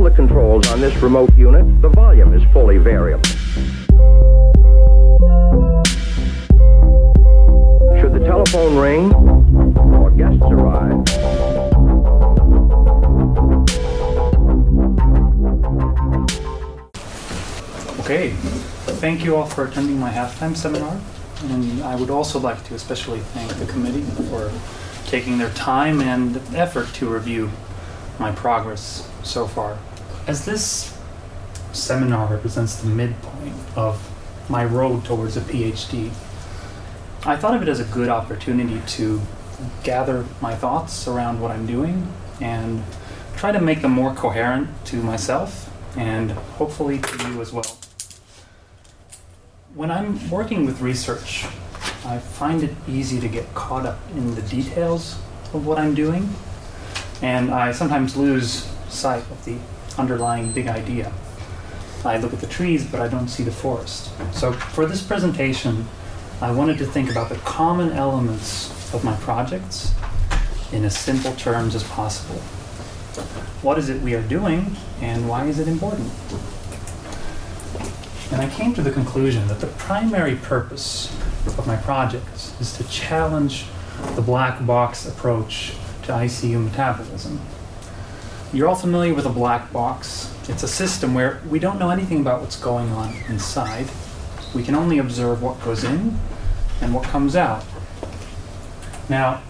all the controls on this remote unit, the volume is fully variable. Should the telephone ring or guests arrive, Okay, thank you all for attending my halftime seminar. And I would also like to especially thank the committee for taking their time and effort to review my progress so far. As this seminar represents the midpoint of my road towards a PhD, I thought of it as a good opportunity to gather my thoughts around what I'm doing and try to make them more coherent to myself and hopefully to you as well. When I'm working with research, I find it easy to get caught up in the details of what I'm doing, and I sometimes lose sight of the underlying big idea. I look at the trees, but I don't see the forest. So, for this presentation, I wanted to think about the common elements of my projects in as simple terms as possible. What is it we are doing, and why is it important? And I came to the conclusion that the primary purpose of my projects is to challenge the black box approach to ICU metabolism. You're all familiar with a black box. It's a system where we don't know anything about what's going on inside. We can only observe what goes in and what comes out. Now,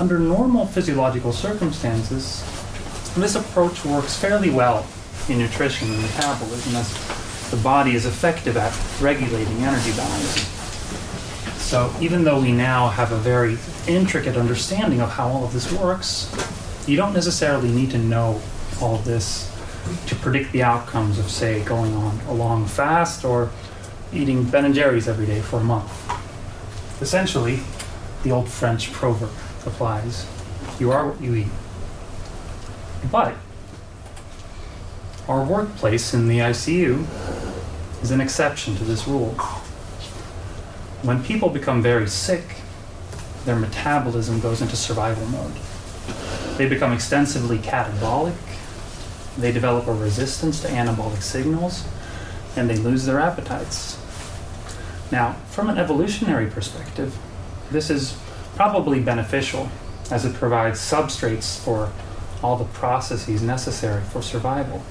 under normal physiological circumstances, this approach works fairly well in nutrition and metabolism as the body is effective at regulating energy balance. So, even though we now have a very intricate understanding of how all of this works, you don't necessarily need to know all this to predict the outcomes of, say, going on a long fast or eating Ben and Jerry's every day for a month. Essentially, the old French proverb applies you are what you eat. But our workplace in the ICU is an exception to this rule. When people become very sick, their metabolism goes into survival mode. They become extensively catabolic, they develop a resistance to anabolic signals, and they lose their appetites. Now, from an evolutionary perspective, this is probably beneficial as it provides substrates for all the processes necessary for survival.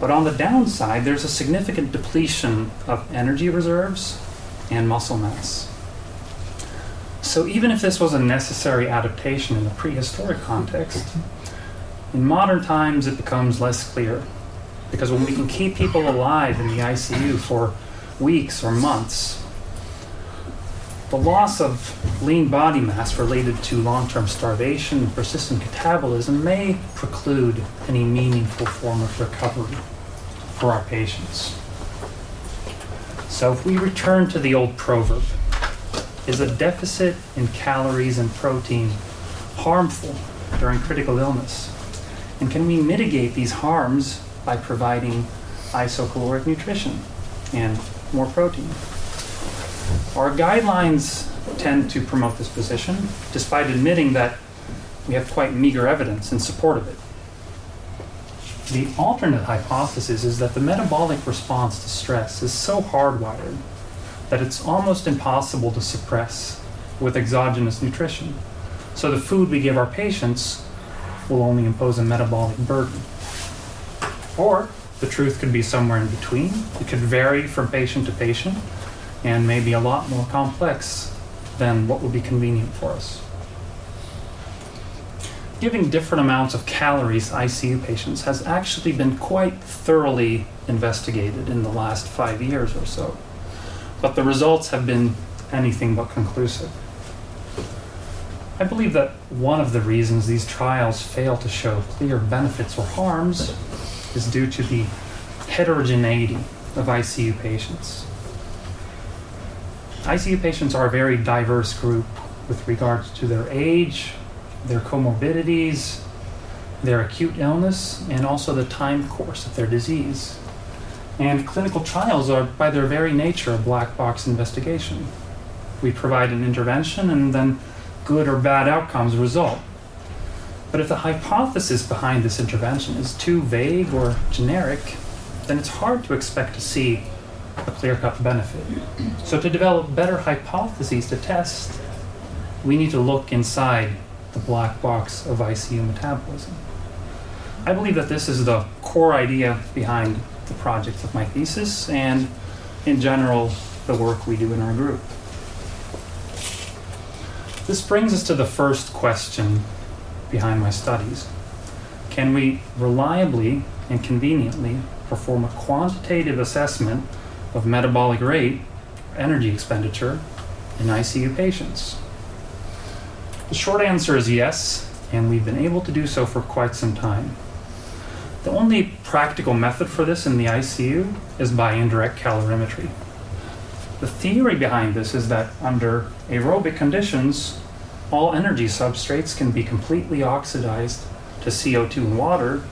But on the downside, there's a significant depletion of energy reserves and muscle mass. So, even if this was a necessary adaptation in the prehistoric context, in modern times it becomes less clear. Because when we can keep people alive in the ICU for weeks or months, the loss of lean body mass related to long term starvation and persistent catabolism may preclude any meaningful form of recovery for our patients. So, if we return to the old proverb, is a deficit in calories and protein harmful during critical illness? And can we mitigate these harms by providing isocaloric nutrition and more protein? Our guidelines tend to promote this position, despite admitting that we have quite meager evidence in support of it. The alternate hypothesis is that the metabolic response to stress is so hardwired that it's almost impossible to suppress with exogenous nutrition. So the food we give our patients will only impose a metabolic burden. Or the truth could be somewhere in between. It could vary from patient to patient and may be a lot more complex than what would be convenient for us. Giving different amounts of calories to ICU patients has actually been quite thoroughly investigated in the last five years or so, but the results have been anything but conclusive. I believe that one of the reasons these trials fail to show clear benefits or harms is due to the heterogeneity of ICU patients. ICU patients are a very diverse group with regards to their age, their comorbidities, their acute illness, and also the time course of their disease. And clinical trials are, by their very nature, a black box investigation. We provide an intervention, and then good or bad outcomes result. But if the hypothesis behind this intervention is too vague or generic, then it's hard to expect to see a clear cut benefit. So, to develop better hypotheses to test, we need to look inside the black box of ICU metabolism. I believe that this is the core idea behind the project of my thesis and, in general, the work we do in our group. This brings us to the first question behind my studies. Can we reliably and conveniently perform a quantitative assessment of metabolic rate, energy expenditure, in ICU patients? The short answer is yes, and we've been able to do so for quite some time. The only practical method for this in the ICU is by indirect calorimetry. The theory behind this is that under aerobic conditions, all energy substrates can be completely oxidized to CO2 and water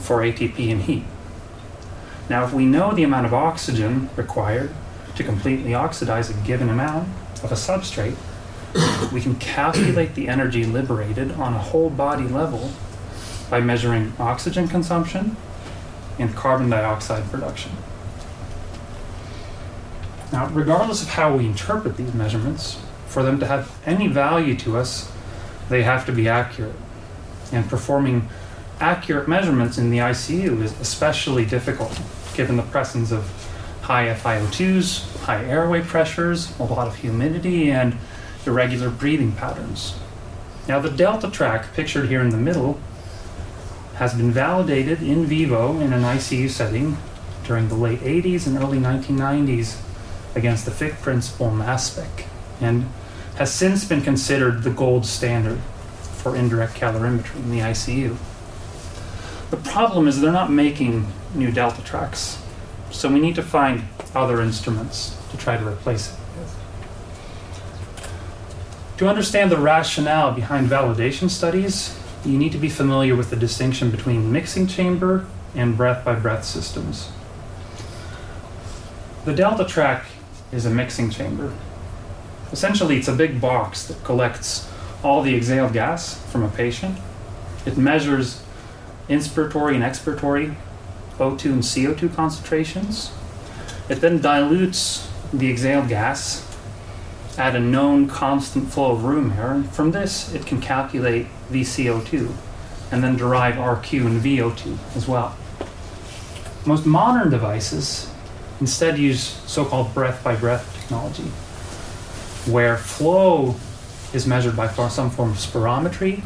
for ATP and heat. Now, if we know the amount of oxygen required to completely oxidize a given amount of a substrate, we can calculate the energy liberated on a whole body level by measuring oxygen consumption and carbon dioxide production. Now, regardless of how we interpret these measurements, for them to have any value to us, they have to be accurate. And performing accurate measurements in the ICU is especially difficult given the presence of high FiO2s, high airway pressures, a lot of humidity, and irregular breathing patterns. Now, the Deltatrac pictured here in the middle has been validated in vivo in an ICU setting during the late 80s and early 1990s against the Fick principle mass spec, and has since been considered the gold standard for indirect calorimetry in the ICU. The problem is they're not making new Deltatracs, so we need to find other instruments to try to replace it. To understand the rationale behind validation studies, you need to be familiar with the distinction between mixing chamber and breath by breath systems. The Deltatrac is a mixing chamber. Essentially, it's a big box that collects all the exhaled gas from a patient. It measures inspiratory and expiratory O2 and CO2 concentrations. It then dilutes the exhaled gas at a known constant flow of room air, and from this it can calculate VCO2 and then derive RQ and VO2 as well. Most modern devices instead use so called breath by breath technology, where flow is measured by some form of spirometry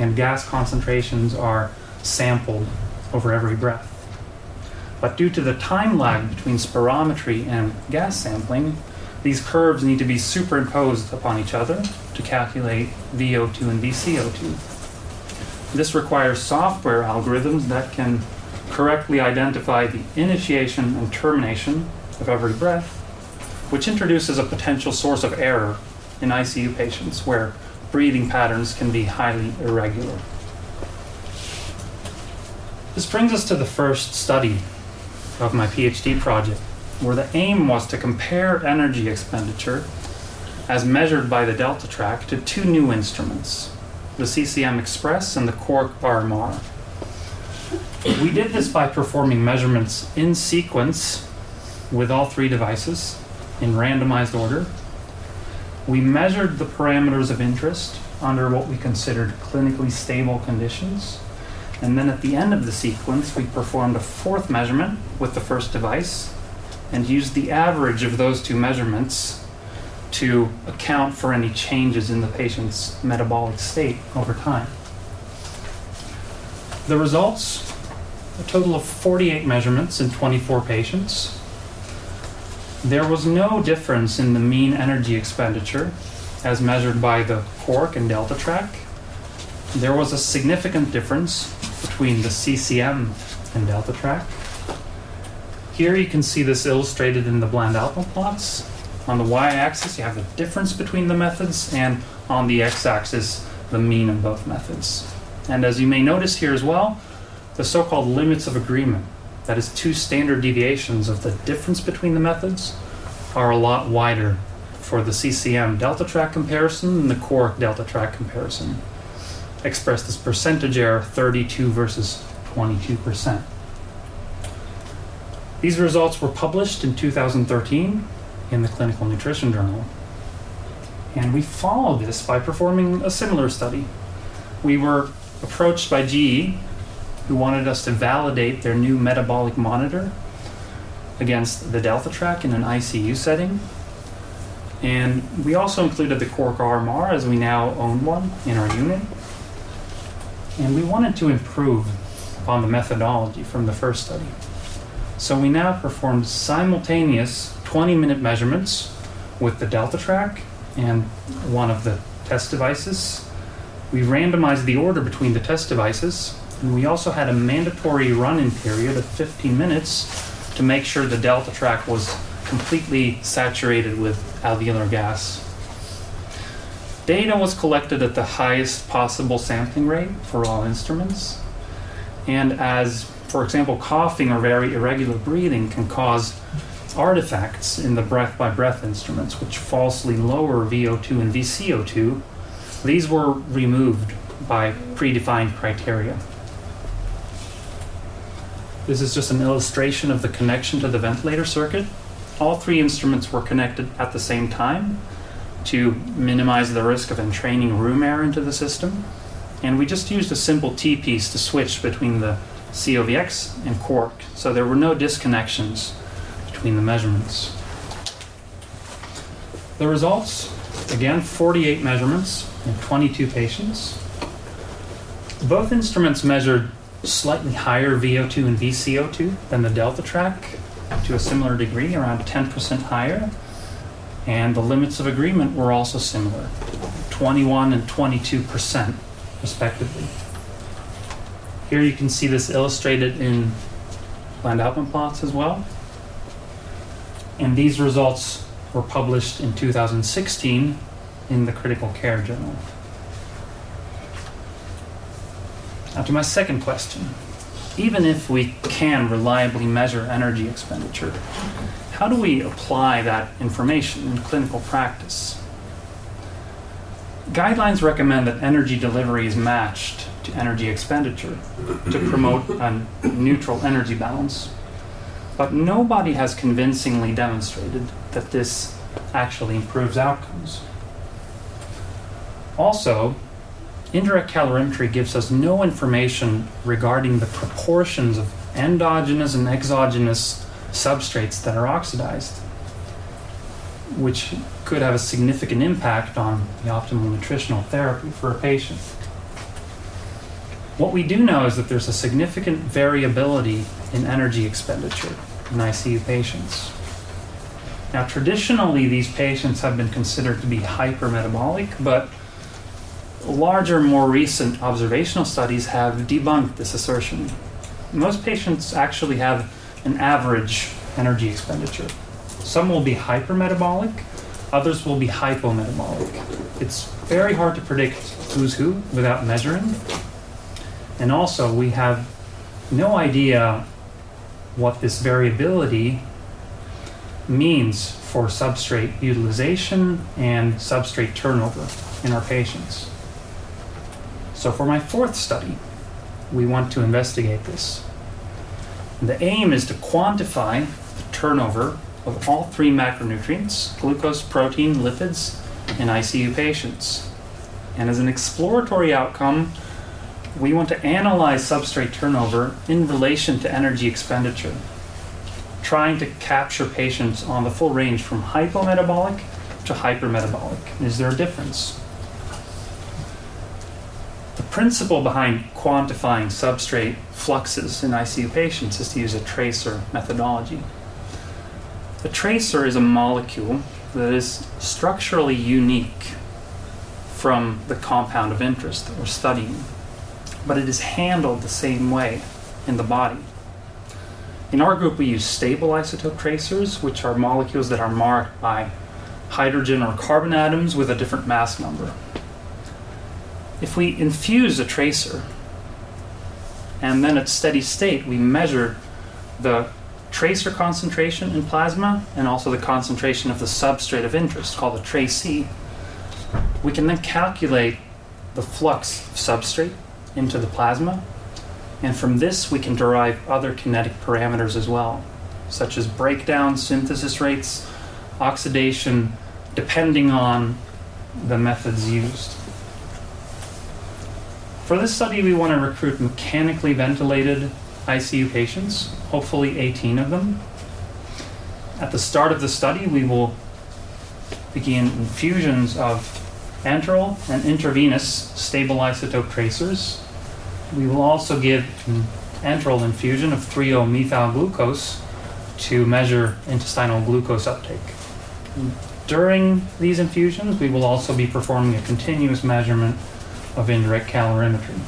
and gas concentrations are sampled over every breath. But due to the time lag between spirometry and gas sampling, these curves need to be superimposed upon each other to calculate VO2 and VCO2. This requires software algorithms that can correctly identify the initiation and termination of every breath, which introduces a potential source of error in ICU patients where breathing patterns can be highly irregular. This brings us to the first study of my PhD project, where the aim was to compare energy expenditure as measured by the Deltatrac to two new instruments, the CCM Express and the Quark RMR. We did this by performing measurements in sequence with all three devices in randomized order. We measured the parameters of interest under what we considered clinically stable conditions and then at the end of the sequence, we performed a fourth measurement with the first device and use the average of those two measurements to account for any changes in the patient's metabolic state over time. The results a total of 48 measurements in 24 patients. There was no difference in the mean energy expenditure as measured by the Quark and Deltatrac. There was a significant difference between the CCM and Deltatrac. Here you can see this illustrated in the Bland-Altman plots. On the y-axis you have the difference between the methods and on the x-axis the mean of both methods. And as you may notice here as well, the so-called limits of agreement, that is two standard deviations of the difference between the methods, are a lot wider for the CCM Deltatrac comparison and the Quark Deltatrac comparison. expressed as percentage error 32 versus 22%. These results were published in 2013 in the Clinical Nutrition Journal. And we followed this by performing a similar study. We were approached by GE, who wanted us to validate their new metabolic monitor against the Deltatrac in an ICU setting. And we also included the Quark RMR as we now own one in our unit. And we wanted to improve upon the methodology from the first study. So we now performed simultaneous 20 minute measurements with the Deltatrac and one of the test devices. We randomized the order between the test devices, and we also had a mandatory run in period of 15 minutes to make sure the Deltatrac was completely saturated with alveolar gas. Data was collected at the highest possible sampling rate for all instruments. And as, for example, coughing or very irregular breathing can cause artifacts in the breath by breath instruments, which falsely lower VO2 and VCO2, these were removed by predefined criteria. This is just an illustration of the connection to the ventilator circuit. All three instruments were connected at the same time to minimize the risk of entraining room air into the system. And we just used a simple T piece to switch between the COVX and Quark, so there were no disconnections between the measurements. The results again 48 measurements in 22 patients. Both instruments measured slightly higher VO2 and VCO2 than the Deltatrac to a similar degree, around 10% higher. And the limits of agreement were also similar 21 and 22%, respectively. Here you can see this illustrated in Bland-Altman plots as well. And these results were published in 2016 in the Critical Care Journal. Now, to my second question. Even if we can reliably measure energy expenditure, how do we apply that information in clinical practice? Guidelines recommend that energy delivery is matched to energy expenditure to promote a neutral energy balance. But nobody has convincingly demonstrated that this actually improves outcomes. Also, indirect calorimetry gives us no information regarding the proportions of endogenous and exogenous substrates that are oxidized, which could have a significant impact on the optimal nutritional therapy for a patient. What we do know is that there's a significant variability in energy expenditure in ICU patients. Now, traditionally, these patients have been considered to be hypermetabolic, but larger, more recent observational studies have debunked this assertion. Most patients actually have an average energy expenditure. Some will be hypermetabolic, others will be hypometabolic. It's very hard to predict who's who without measuring. And also, we have no idea what this variability means for substrate utilization and substrate turnover in our patients. So, for my fourth study, we want to investigate this. The aim is to quantify the turnover of all three macronutrients glucose, protein, lipids in ICU patients. And as an exploratory outcome, we want to analyze substrate turnover in relation to energy expenditure, trying to capture patients on the full range from hypometabolic to hypermetabolic. Is there a difference? The principle behind quantifying substrate fluxes in ICU patients is to use a tracer methodology. A tracer is a molecule that is structurally unique from the compound of interest that we're studying but it is handled the same way in the body. In our group, we use stable isotope tracers, which are molecules that are marked by hydrogen or carbon atoms with a different mass number. If we infuse a tracer, and then at steady state, we measure the tracer concentration in plasma and also the concentration of the substrate of interest called the tracee, we can then calculate the flux of substrate into the plasma, and from this we can derive other kinetic parameters as well, such as breakdown, synthesis rates, oxidation, depending on the methods used. For this study, we want to recruit mechanically ventilated ICU patients, hopefully 18 of them. At the start of the study, we will begin infusions of enteral and intravenous stable isotope tracers. We will also give an enteral infusion of 3-O-methyl glucose to measure intestinal glucose uptake. During these infusions, we will also be performing a continuous measurement of indirect calorimetry.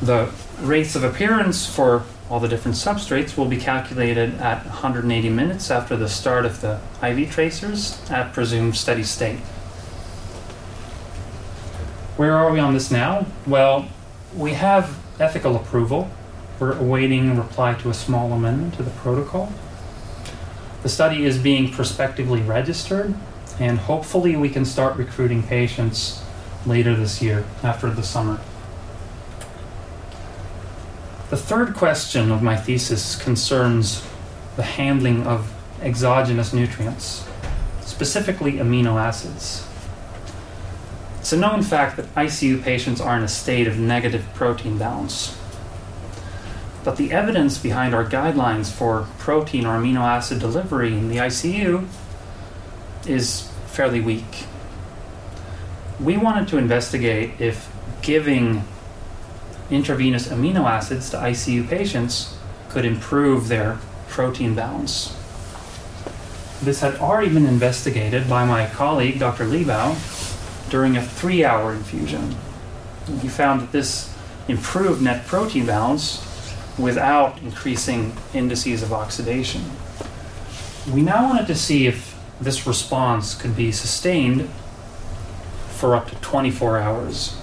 The rates of appearance for all the different substrates will be calculated at 180 minutes after the start of the IV tracers at presumed steady state. Where are we on this now? Well, we have ethical approval. We're awaiting reply to a small amendment to the protocol. The study is being prospectively registered, and hopefully, we can start recruiting patients later this year after the summer. The third question of my thesis concerns the handling of exogenous nutrients, specifically amino acids. It's a known fact that ICU patients are in a state of negative protein balance. But the evidence behind our guidelines for protein or amino acid delivery in the ICU is fairly weak. We wanted to investigate if giving intravenous amino acids to ICU patients could improve their protein balance. This had already been investigated by my colleague, Dr. Liebau, during a three hour infusion. He found that this improved net protein balance without increasing indices of oxidation. We now wanted to see if this response could be sustained for up to 24 hours.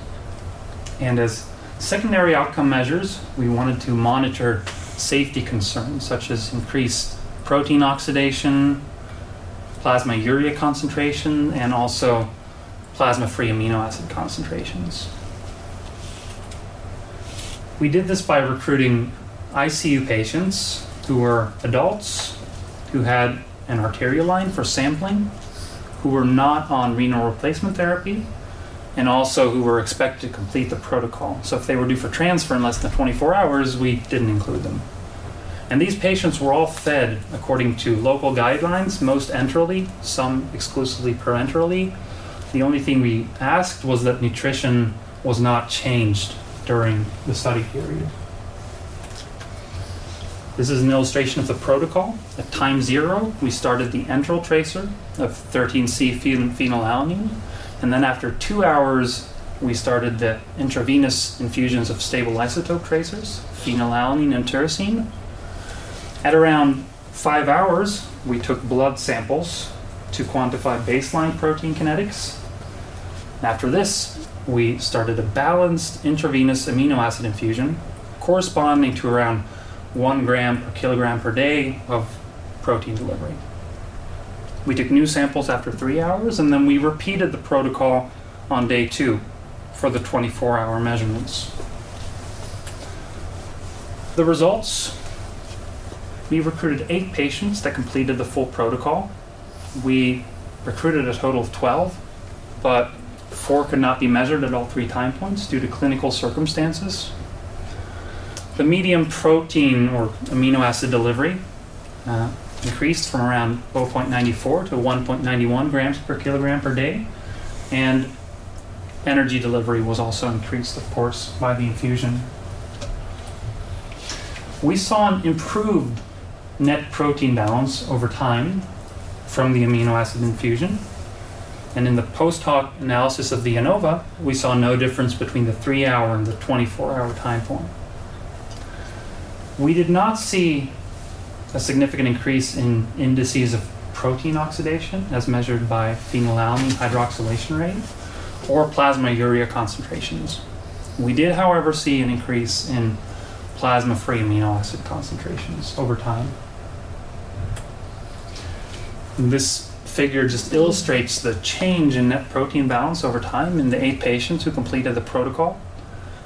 And as secondary outcome measures, we wanted to monitor safety concerns such as increased protein oxidation, plasma urea concentration, and also plasma free amino acid concentrations. We did this by recruiting ICU patients who were adults who had an arterial line for sampling, who were not on renal replacement therapy, and also who were expected to complete the protocol. So if they were due for transfer in less than 24 hours, we didn't include them. And these patients were all fed according to local guidelines, most enterally, some exclusively parenterally. The only thing we asked was that nutrition was not changed during the study period. This is an illustration of the protocol. At time zero, we started the enteral tracer of 13C phenylalanine, and then after two hours, we started the intravenous infusions of stable isotope tracers, phenylalanine and tyrosine. At around five hours, we took blood samples to quantify baseline protein kinetics. After this, we started a balanced intravenous amino acid infusion corresponding to around one gram per kilogram per day of protein delivery. We took new samples after three hours, and then we repeated the protocol on day two for the 24 hour measurements. The results we recruited eight patients that completed the full protocol. We recruited a total of 12, but four could not be measured at all three time points due to clinical circumstances. The medium protein or amino acid delivery uh, increased from around 0.94 to 1.91 grams per kilogram per day, and energy delivery was also increased, of course, by the infusion. We saw an improved net protein balance over time from the amino acid infusion. And in the post hoc analysis of the ANOVA, we saw no difference between the three hour and the 24 hour time point. We did not see a significant increase in indices of protein oxidation as measured by phenylalanine hydroxylation rate or plasma urea concentrations. We did, however, see an increase in plasma free amino acid concentrations over time. This figure just illustrates the change in net protein balance over time in the eight patients who completed the protocol.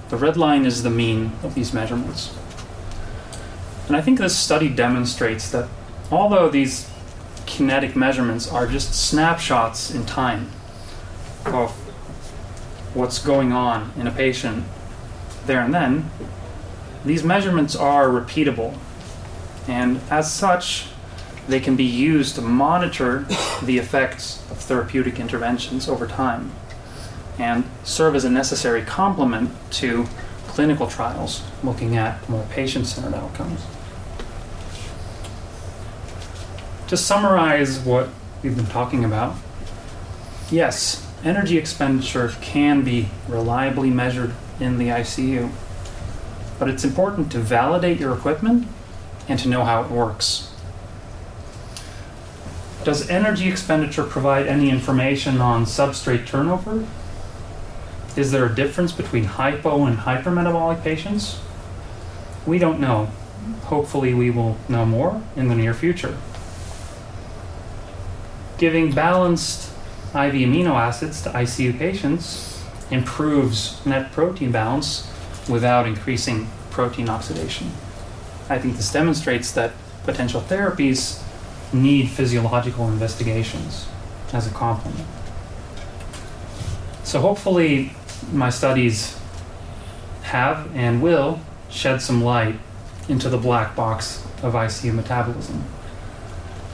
The red line is the mean of these measurements. And I think this study demonstrates that although these kinetic measurements are just snapshots in time of what's going on in a patient there and then, these measurements are repeatable. And as such, they can be used to monitor the effects of therapeutic interventions over time and serve as a necessary complement to clinical trials looking at more patient centered outcomes. To summarize what we've been talking about, yes, energy expenditure can be reliably measured in the ICU, but it's important to validate your equipment and to know how it works. Does energy expenditure provide any information on substrate turnover? Is there a difference between hypo and hypermetabolic patients? We don't know. Hopefully, we will know more in the near future. Giving balanced IV amino acids to ICU patients improves net protein balance without increasing protein oxidation. I think this demonstrates that potential therapies need physiological investigations as a complement. So, hopefully, my studies have and will shed some light into the black box of ICU metabolism.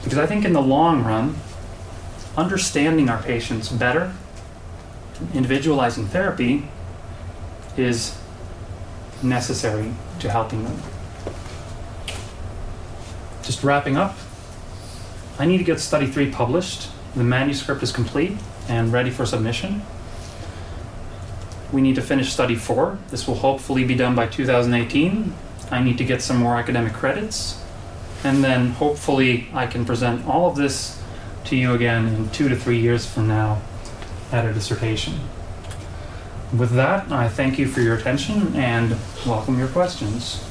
Because I think in the long run, understanding our patients better, individualizing therapy, is necessary to helping them. Just wrapping up, I need to get study three published. The manuscript is complete and ready for submission. We need to finish study four. This will hopefully be done by 2018. I need to get some more academic credits. And then hopefully I can present all of this to you again in two to three years from now at a dissertation. With that, I thank you for your attention and welcome your questions.